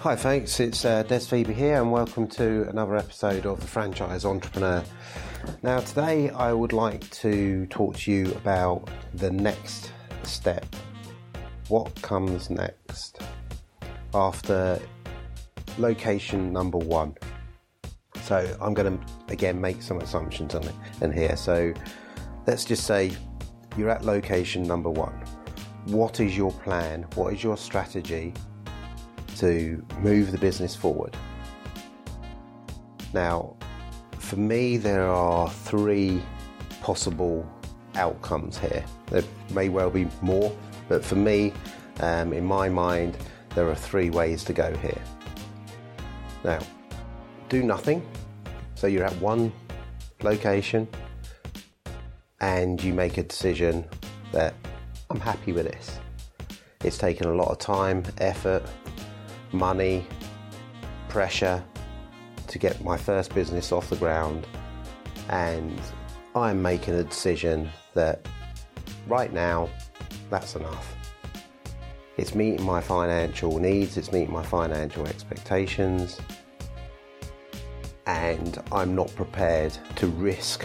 Hi, folks. It's uh, Des Pheby here, and welcome to another episode of the Franchise Entrepreneur. Now, today I would like to talk to you about the next step. What comes next after location number one? So, I'm going to again make some assumptions on it in here. So, let's just say you're at location number one. What is your plan? What is your strategy to move the business forward? Now, for me, there are three possible outcomes here. There may well be more, but for me, um, in my mind, there are three ways to go here. Now, do nothing. So you're at one location and you make a decision that I'm happy with this. It's taken a lot of time, effort, money, pressure to get my first business off the ground, and I'm making a decision that right now that's enough. It's meeting my financial needs, it's meeting my financial expectations, and I'm not prepared to risk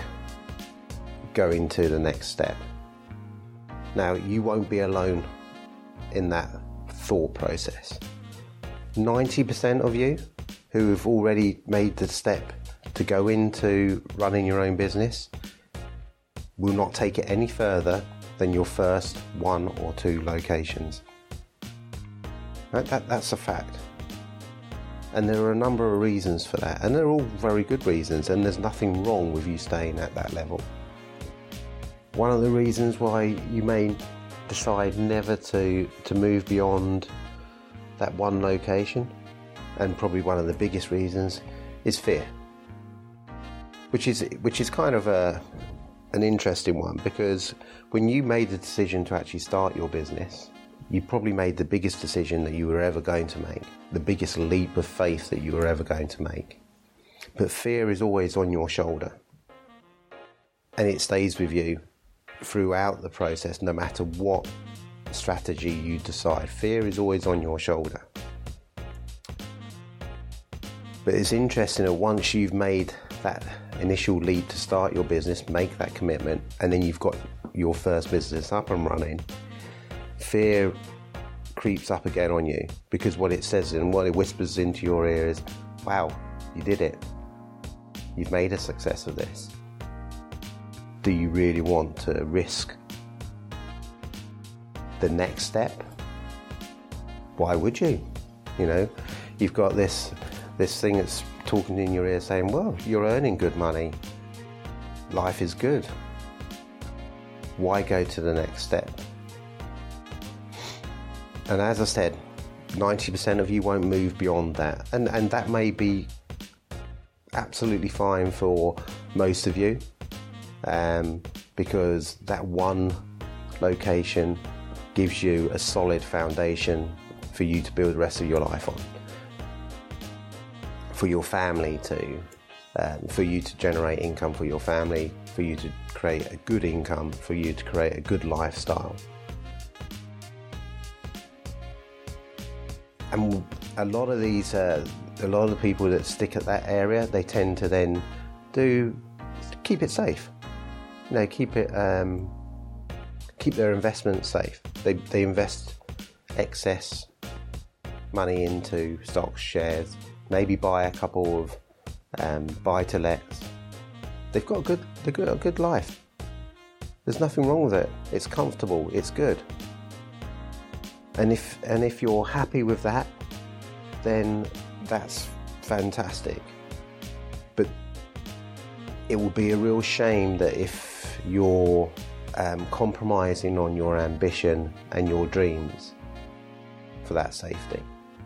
going to the next step. Now, you won't be alone in that thought process. 90% of you who have already made the step to go into running your own business will not take it any further than your first one or two locations. That, that, that's a fact. And there are a number of reasons for that, and they're all very good reasons, and there's nothing wrong with you staying at that level. One of the reasons why you may decide never to, to move beyond that one location, and probably one of the biggest reasons, is fear. Which is which is kind of a an interesting one because when you made the decision to actually start your business, you probably made the biggest decision that you were ever going to make, the biggest leap of faith that you were ever going to make. But fear is always on your shoulder. And it stays with you throughout the process, no matter what strategy you decide. Fear is always on your shoulder. But it's interesting that once you've made that initial leap to start your business, make that commitment, and then you've got your first business up and running, fear creeps up again on you because what it says and what it whispers into your ear is, wow, you did it. You've made a success of this. Do you really want to risk the next step? Why would you? You know, you've got this this thing that's talking in your ear saying, "Well, you're earning good money. Life is good. Why go to the next step?" And as I said, 90% of you won't move beyond that. And and that may be absolutely fine for most of you. Um, because that one location gives you a solid foundation for you to build the rest of your life on. For your family to, um, for you to generate income for your family, for you to create a good income, for you to create a good lifestyle. And a lot of these, uh, a lot of the people that stick at that area, they tend to then do keep it safe. You know, keep it, um, keep their investments safe. They, they invest excess money into stocks, shares, maybe buy a couple of um, buy to lets. They've got a good, they've got a good life. There's nothing wrong with it. It's comfortable. It's good. And if and if you're happy with that, then that's fantastic. But it will be a real shame that if you're um, compromising on your ambition and your dreams for that safety.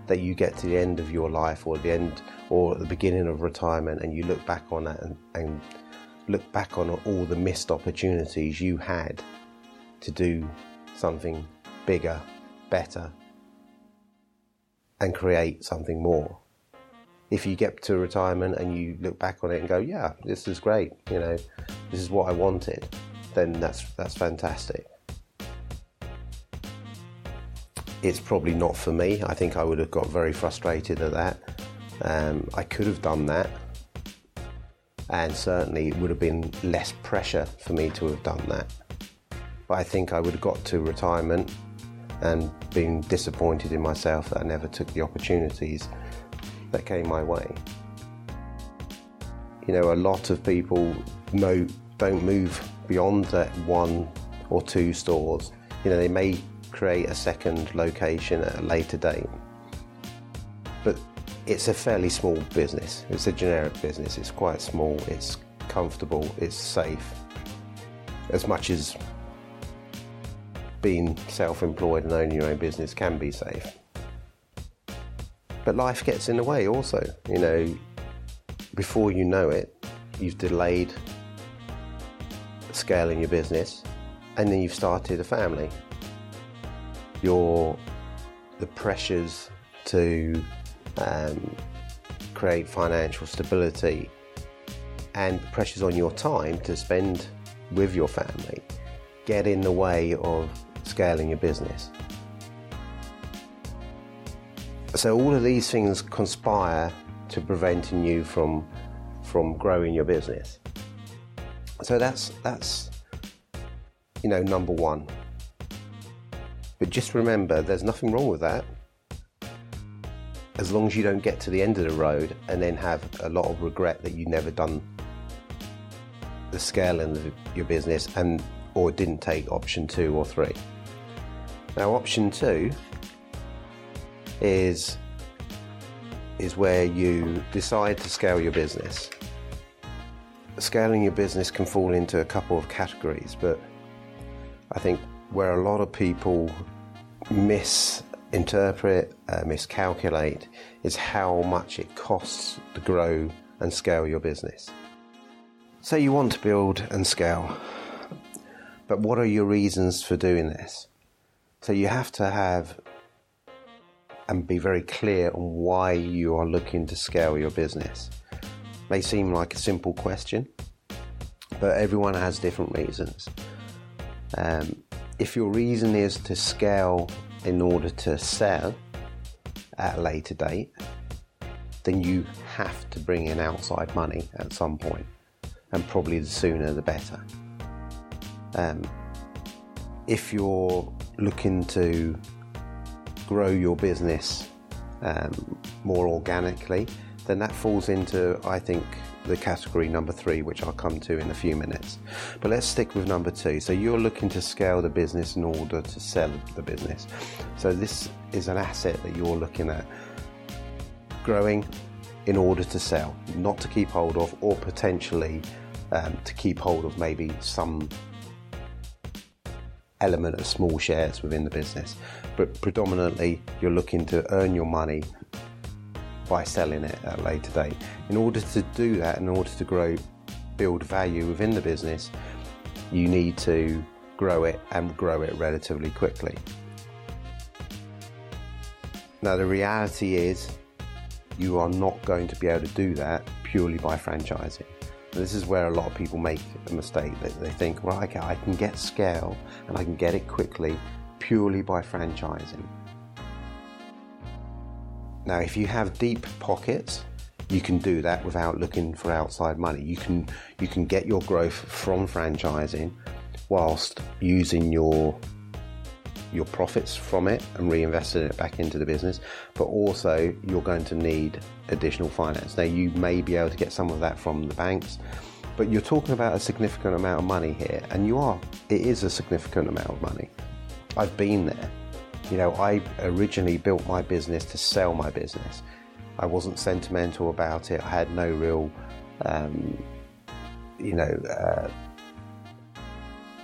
That you get to the end of your life or the end or the beginning of retirement and you look back on that and, and look back on all the missed opportunities you had to do something bigger, better, and create something more. If you get to retirement and you look back on it and go, yeah, this is great, you know, this is what I wanted then that's that's fantastic. it's probably not for me. I think I would have got very frustrated at that. Um, I could have done that, and certainly it would have been less pressure for me to have done that. But I think I would have got to retirement and been disappointed in myself that I never took the opportunities that came my way. You know, a lot of people know don't move beyond that one or two stores. You know, they may create a second location at a later date. But it's a fairly small business. It's a generic business. It's quite small. It's comfortable. It's safe. As much as being self employed and owning your own business can be safe. But life gets in the way also. You know, before you know it, you've delayed scaling your business and then you've started a family. Your the pressures to um, create financial stability and pressures on your time to spend with your family get in the way of scaling your business. So all of these things conspire to preventing you from from growing your business. So that's that's you know number 1. But just remember there's nothing wrong with that. As long as you don't get to the end of the road and then have a lot of regret that you never done the scaling of your business and or didn't take option 2 or 3. Now option 2 is is where you decide to scale your business. Scaling your business can fall into a couple of categories, but I think where a lot of people misinterpret, uh, miscalculate, is how much it costs to grow and scale your business. So you want to build and scale, but what are your reasons for doing this? So you have to have and be very clear on why you are looking to scale your business. May seem like a simple question, but everyone has different reasons. Um, if your reason is to scale in order to sell at a later date, then you have to bring in outside money at some point, and probably the sooner the better. Um, if you're looking to grow your business um, more organically, then that falls into, I think, the category number three, which I'll come to in a few minutes. But let's stick with number two. So you're looking to scale the business in order to sell the business. So this is an asset that you're looking at growing in order to sell, not to keep hold of, or potentially um, to keep hold of maybe some element of small shares within the business, but predominantly you're looking to earn your money by selling it at a later date. In order to do that, in order to grow, build value within the business, you need to grow it and grow it relatively quickly. Now, the reality is you are not going to be able to do that purely by franchising. This is where a lot of people make a mistake. They, they think, well, okay, I can get scale and I can get it quickly purely by franchising. Now, if you have deep pockets, you can do that without looking for outside money. You can you can get your growth from franchising whilst using your your profits from it and reinvesting it back into the business, but also you're going to need additional finance. Now, you may be able to get some of that from the banks, but you're talking about a significant amount of money here, and you are, it is a significant amount of money. I've been there. You know, I originally built my business to sell my business. I wasn't sentimental about it. I had no real, um, you know, uh,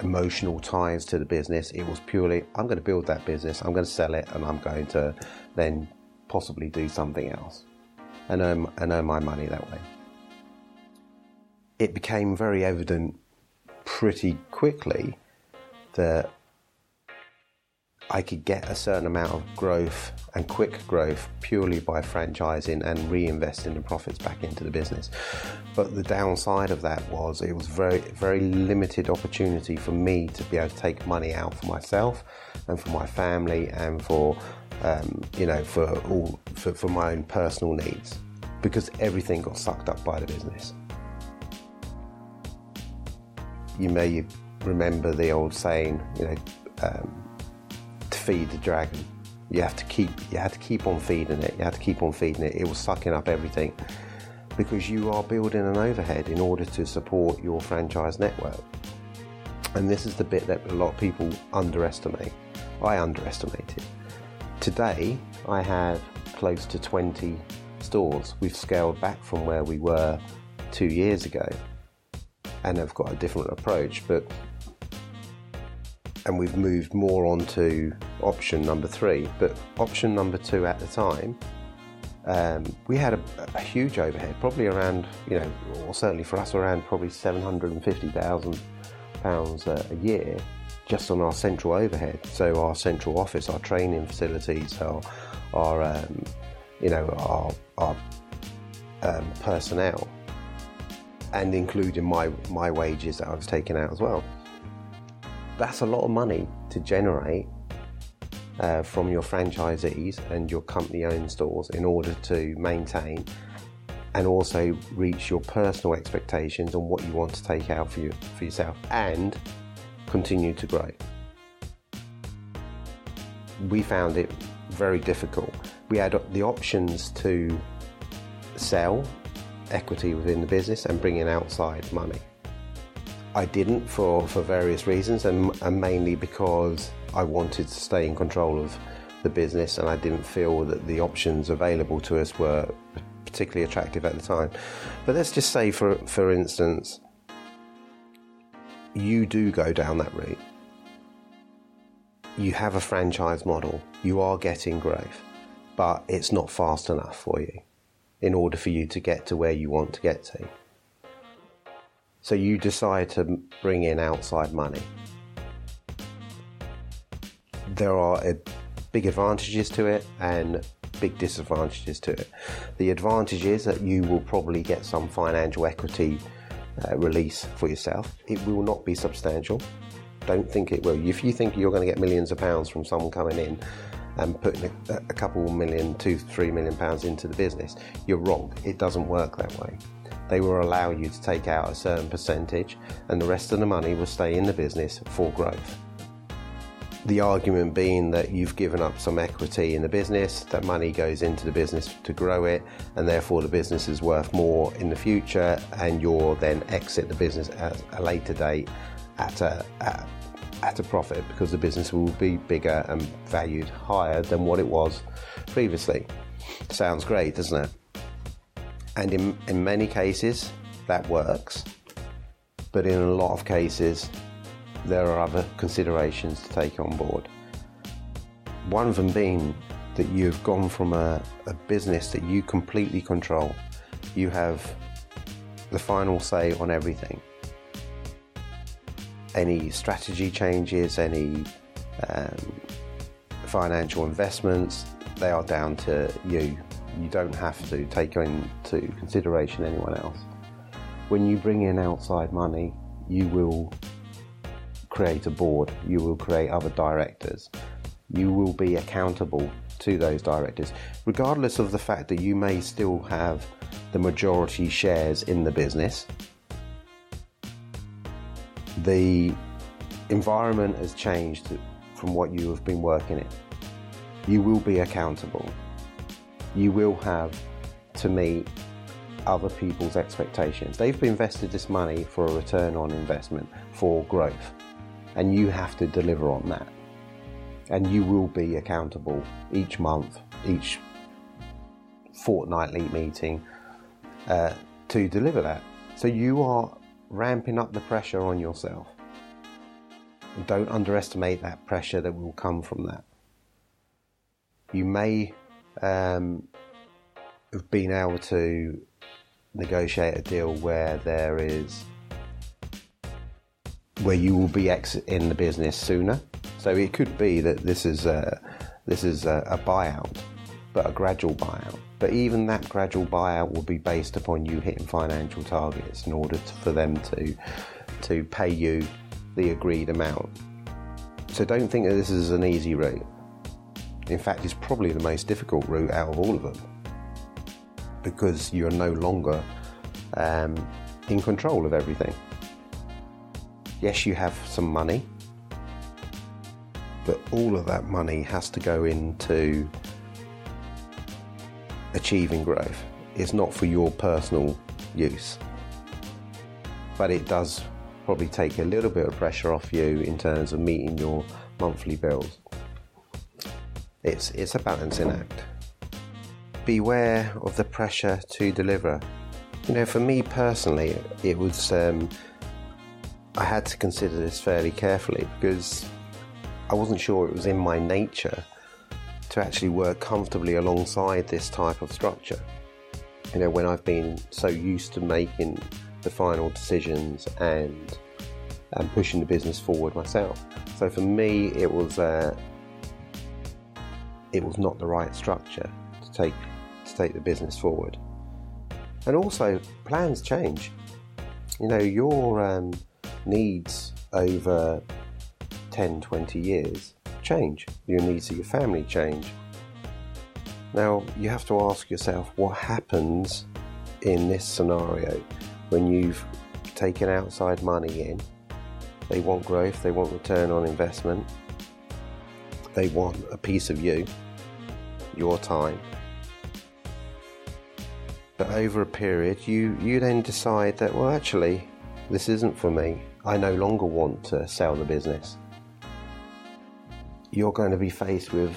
emotional ties to the business. It was purely, I'm going to build that business, I'm going to sell it, and I'm going to then possibly do something else and earn, and earn my money that way. It became very evident pretty quickly that I could get a certain amount of growth and quick growth purely by franchising and reinvesting the profits back into the business. But the downside of that was it was very very limited opportunity for me to be able to take money out for myself and for my family and for um, you know for all for, for my own personal needs because everything got sucked up by the business. You may remember the old saying, you know, um, feed the dragon, you have to keep you have to keep on feeding it. You have to keep on feeding it. It was sucking up everything because you are building an overhead in order to support your franchise network. And this is the bit that a lot of people underestimate. I underestimated. Today, I have close to 20 stores. We've scaled back from where we were two years ago and have got a different approach, but and we've moved more onto option number three. But option number two at the time, um, we had a, a, huge overhead, probably around, you know, or certainly for us, around probably seven hundred and fifty thousand pounds a year just on our central overhead. So our central office, our training facilities, our, our um, you know, our, our um, personnel, and including my my wages that I was taking out as well. That's a lot of money to generate uh, from your franchisees and your company-owned stores in order to maintain and also reach your personal expectations on what you want to take out for you for yourself and continue to grow. We found it very difficult. We had the options to sell equity within the business and bring in outside money. I didn't for, for various reasons, and, and mainly because I wanted to stay in control of the business and I didn't feel that the options available to us were particularly attractive at the time. But let's just say, for, for instance, you do go down that route. You have a franchise model, you are getting growth, but it's not fast enough for you in order for you to get to where you want to get to. So you decide to bring in outside money. There are big advantages to it and big disadvantages to it. The advantage is that you will probably get some financial equity uh, release for yourself. It will not be substantial. Don't think it will. If you think you're going to get millions of pounds from someone coming in and putting a, a couple million, two, three million pounds into the business, you're wrong. It doesn't work that way they will allow you to take out a certain percentage and the rest of the money will stay in the business for growth. The argument being that you've given up some equity in the business, that money goes into the business to grow it, and therefore the business is worth more in the future, and you'll then exit the business at a later date at a, at, at a profit because the business will be bigger and valued higher than what it was previously. Sounds great, doesn't it? And in, in many cases, that works. But in a lot of cases, there are other considerations to take on board. One of them being that you've gone from a, a business that you completely control. You have the final say on everything. Any strategy changes, any um, financial investments, they are down to you you don't have to take into consideration anyone else. When you bring in outside money, you will create a board, you will create other directors, you will be accountable to those directors, regardless of the fact that you may still have the majority shares in the business. The environment has changed from what you have been working in. You will be accountable you will have to meet other people's expectations. They've invested this money for a return on investment for growth, and you have to deliver on that. And you will be accountable each month, each fortnightly meeting uh, to deliver that. So you are ramping up the pressure on yourself. don't underestimate that pressure that will come from that. You may um, have been able to negotiate a deal where there is where you will be exiting the business sooner. So it could be that this is a, this is a, a buyout, but a gradual buyout. But even that gradual buyout will be based upon you hitting financial targets in order to, for them to to pay you the agreed amount. So don't think that this is an easy route. In fact, it's probably the most difficult route out of all of them because you're no longer um, in control of everything. Yes, you have some money, but all of that money has to go into achieving growth. It's not for your personal use, but it does probably take a little bit of pressure off you in terms of meeting your monthly bills. It's, it's a balancing act. Beware of the pressure to deliver. You know, for me personally, it was, um, I had to consider this fairly carefully because I wasn't sure it was in my nature to actually work comfortably alongside this type of structure. You know, when I've been so used to making the final decisions and and pushing the business forward myself. So for me, it was uh, it was not the right structure to take to take the business forward. And also, plans change. You know, your um, needs over 10, 20 years change. Your needs of your family change. Now, you have to ask yourself what happens in this scenario when you've taken outside money in. They want growth, they want return on investment, they want a piece of you, your time. But over a period, you, you then decide that, well, actually, this isn't for me. I no longer want to sell the business. You're going to be faced with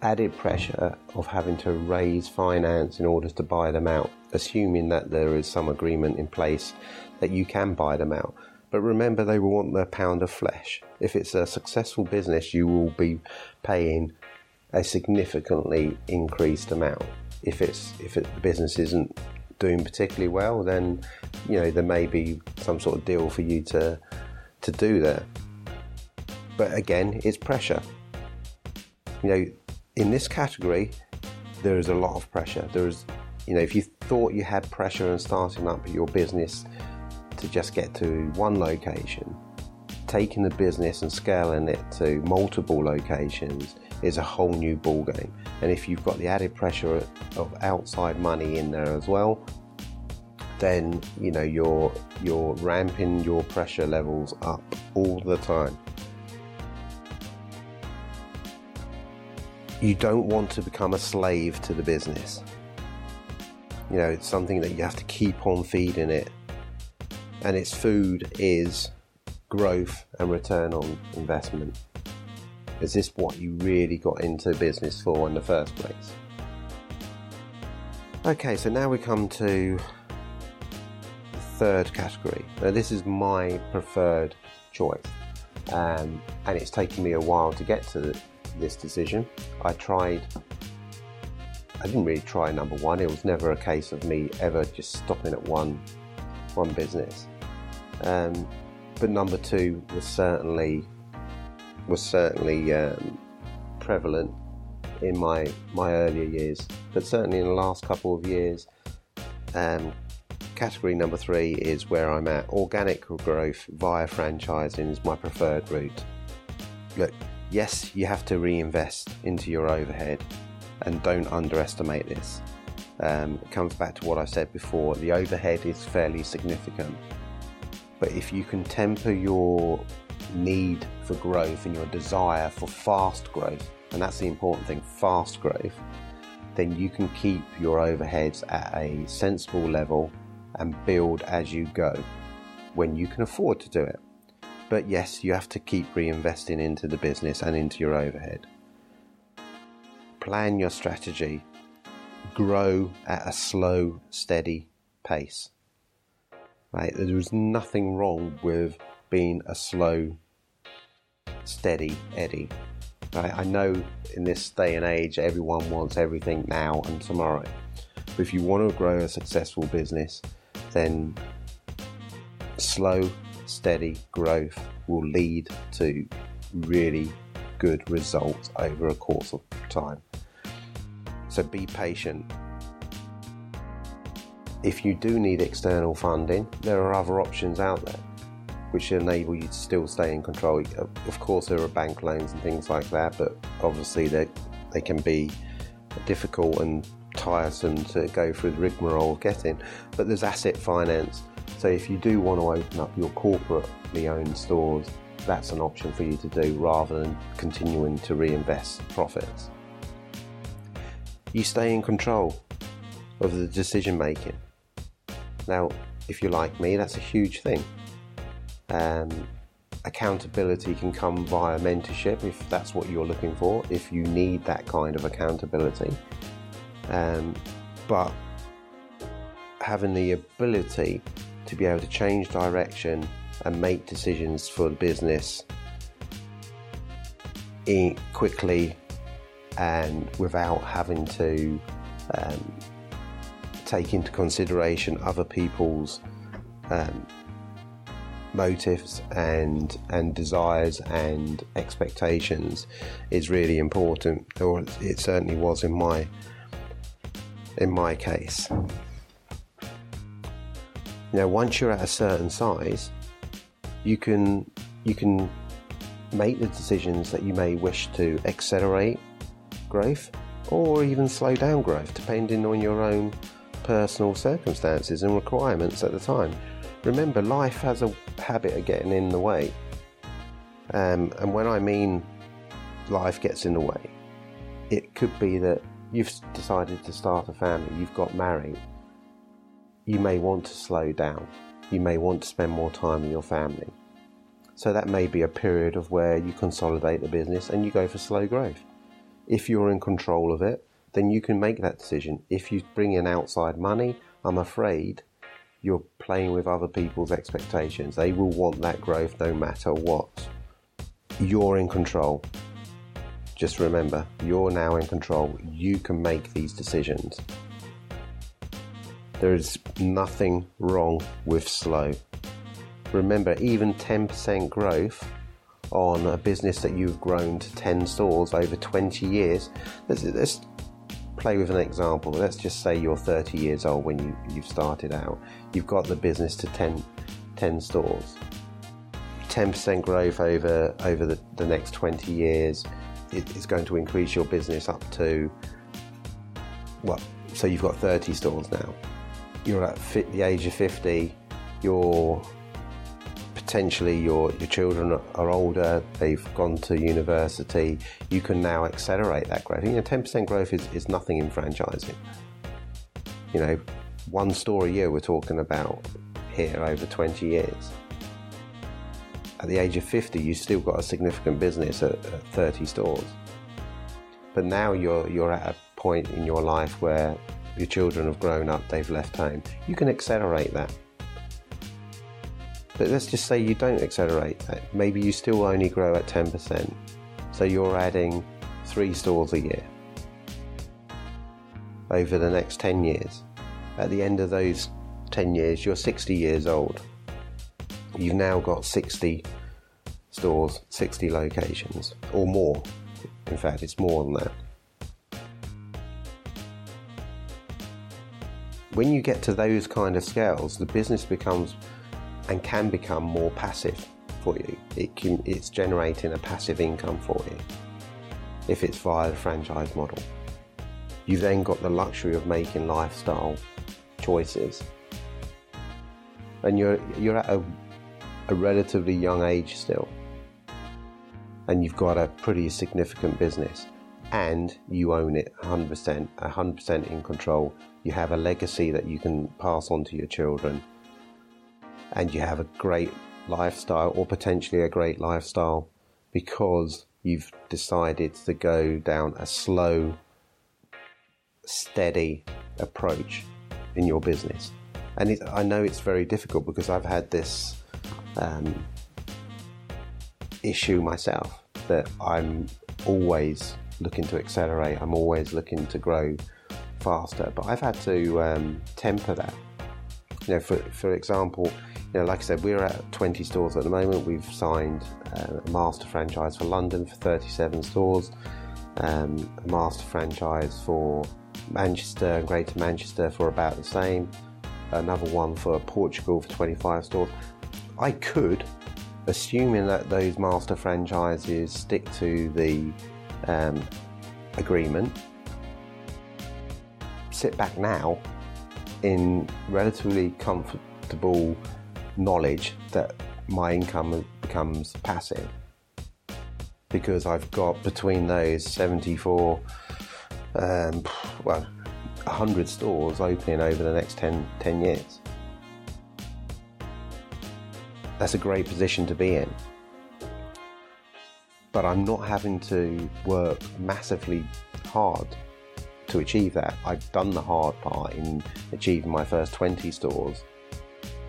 added pressure of having to raise finance in order to buy them out, assuming that there is some agreement in place that you can buy them out. But remember, they will want their pound of flesh. If it's a successful business, you will be paying a significantly increased amount. If it's if it, the business isn't doing particularly well, then you know there may be some sort of deal for you to to do there. But again, it's pressure. You know, in this category, there is a lot of pressure. There is, you know, if you thought you had pressure in starting up your business to just get to one location, taking the business and scaling it to multiple locations is a whole new ballgame. And if you've got the added pressure of outside money in there as well, then you know you're you're ramping your pressure levels up all the time. you don't want to become a slave to the business. You know, it's something that you have to keep on feeding it. And its food is growth and return on investment. Is this what you really got into business for in the first place? Okay, so now we come to the third category. Now, this is my preferred choice, um, and it's taken me a while to get to this decision. I tried, I didn't really try number one. It was never a case of me ever just stopping at one, one business. Um, but number two was certainly was certainly um, prevalent in my my earlier years, but certainly in the last couple of years. Um, category number three is where I'm at. Organic growth via franchising is my preferred route. Look, yes, you have to reinvest into your overhead, and don't underestimate this. Um, it comes back to what I said before the overhead is fairly significant. But if you can temper your need for growth and your desire for fast growth, and that's the important thing fast growth, then you can keep your overheads at a sensible level and build as you go when you can afford to do it. But yes, you have to keep reinvesting into the business and into your overhead. Plan your strategy. Grow at a slow, steady pace. Right? There is nothing wrong with being a slow, steady Eddie. Right? I know in this day and age, everyone wants everything now and tomorrow. But if you want to grow a successful business, then slow, steady growth will lead to really good results over a course of time. So be patient. If you do need external funding, there are other options out there. which enable you to still stay in control. Of course, there are bank loans and things like that, but obviously they they can be difficult and tiresome to go through the rigmarole of getting. But there's asset finance. So if you do want to open up your corporately owned stores, that's an option for you to do rather than continuing to reinvest profits. You stay in control of the decision making. Now, if you're like me, that's a huge thing. Um, accountability can come via mentorship if that's what you're looking for, if you need that kind of accountability. Um, but having the ability to be able to change direction and make decisions for the business quickly and without having to um, take into consideration other people's um, motives and and desires and expectations is really important, or it certainly was in my in my case. Now, once you're at a certain size, you can you can make the decisions that you may wish to accelerate growth or even slow down growth, depending on your own personal circumstances and requirements at the time. Remember, life has a habit of getting in the way. Um, and when I mean life gets in the way, it could be that you've decided to start a family, you've got married, you may want to slow down, you may want to spend more time with your family. So that may be a period of where you consolidate the business and you go for slow growth. If you're in control of it, then you can make that decision. If you bring in outside money, I'm afraid you're playing with other people's expectations. They will want that growth no matter what. You're in control. Just remember, you're now in control. You can make these decisions. There is nothing wrong with slow. Remember, even 10% growth on a business that you've grown to 10 stores over 20 years, let's, let's play with an example. Let's just say you're 30 years old when you, you've started out. You've got the business to 10, 10 stores. 10% growth over, over the, the next 20 years is going to increase your business up to what? So you've got 30 stores now. You're at the age of 50, you're potentially your, your children are older, they've gone to university, you can now accelerate that growth. You know, 10% growth is, is nothing in franchising. You know, one store a year we're talking about here over 20 years. At the age of 50, you've still got a significant business at, at 30 stores. But now you're, you're at a point in your life where your children have grown up, they've left home. You can accelerate that let's just say you don't accelerate. that. Maybe you still only grow at 10%. So you're adding three stores a year over the next 10 years. At the end of those 10 years, you're 60 years old. You've now got 60 stores, 60 locations, or more. In fact, it's more than that. When you get to those kind of scales, the business becomes and can become more passive for you. It can, it's generating a passive income for you if it's via the franchise model. You've then got the luxury of making lifestyle choices. And you're, you're at a, a relatively young age still. And you've got a pretty significant business. And you own it 100%, 100% in control. You have a legacy that you can pass on to your children and you have a great lifestyle or potentially a great lifestyle because you've decided to go down a slow, steady approach in your business. And it, I know it's very difficult because I've had this um, issue myself that I'm always looking to accelerate, I'm always looking to grow faster, but I've had to um, temper that. You know, for, for example, you know, like I said, we're at 20 stores at the moment. We've signed uh, a master franchise for London for 37 stores, um, a master franchise for Manchester and Greater Manchester for about the same, another one for Portugal for 25 stores. I could assuming that those master franchises stick to the um, agreement, sit back now in relatively comfortable knowledge that my income becomes passive because I've got between those 74, um, well, 100 stores opening over the next 10, 10 years. That's a great position to be in. But I'm not having to work massively hard to achieve that. I've done the hard part in achieving my first 20 stores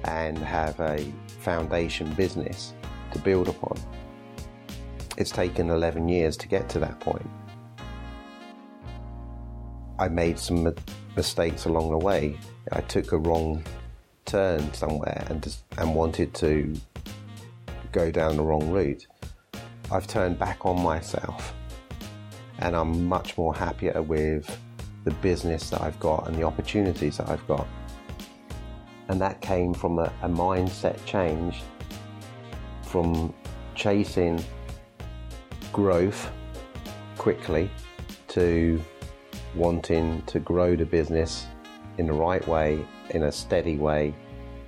and have a foundation business to build upon. It's taken 11 years to get to that point. I made some mistakes along the way. I took a wrong turn somewhere and just, and wanted to go down the wrong route. I've turned back on myself and I'm much more happier with the business that I've got and the opportunities that I've got. And that came from a, a mindset change from chasing growth quickly to wanting to grow the business in the right way, in a steady way,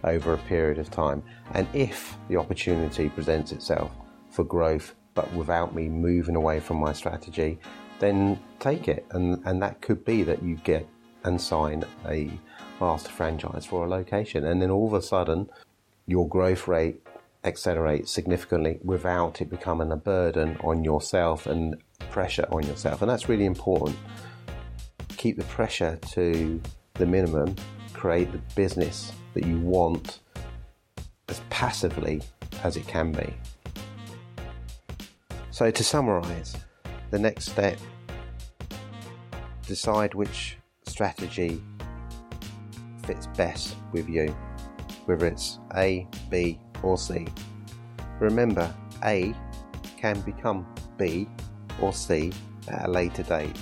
over a period of time. And if the opportunity presents itself for growth, but without me moving away from my strategy, then take it. And, and that could be that you get and sign a master franchise for a location. And then all of a sudden, your growth rate accelerates significantly without it becoming a burden on yourself and pressure on yourself. And that's really important. Keep the pressure to the minimum, create the business that you want as passively as it can be. So, to summarize, the next step decide which strategy fits best with you, whether it's A, B, or C. Remember, A can become B or C at a later date.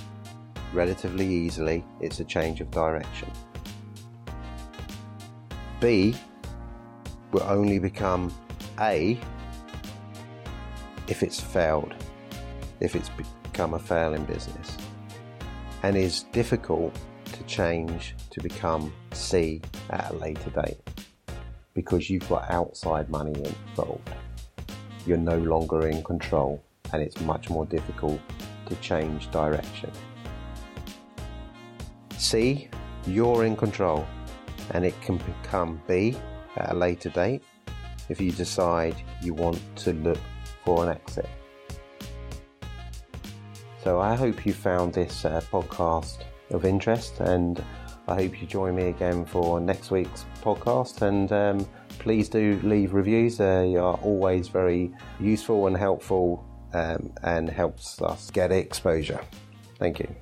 Relatively easily, it's a change of direction. B will only become A if it's failed, if it's become a failing business, and is difficult to change to become C at a later date because you've got outside money involved. You're no longer in control, and it's much more difficult to change direction. C, you're in control and it can become B at a later date if you decide you want to look for an exit. So I hope you found this uh, podcast of interest and I hope you join me again for next week's podcast and um, please do leave reviews. They are always very useful and helpful um, and helps us get exposure. Thank you.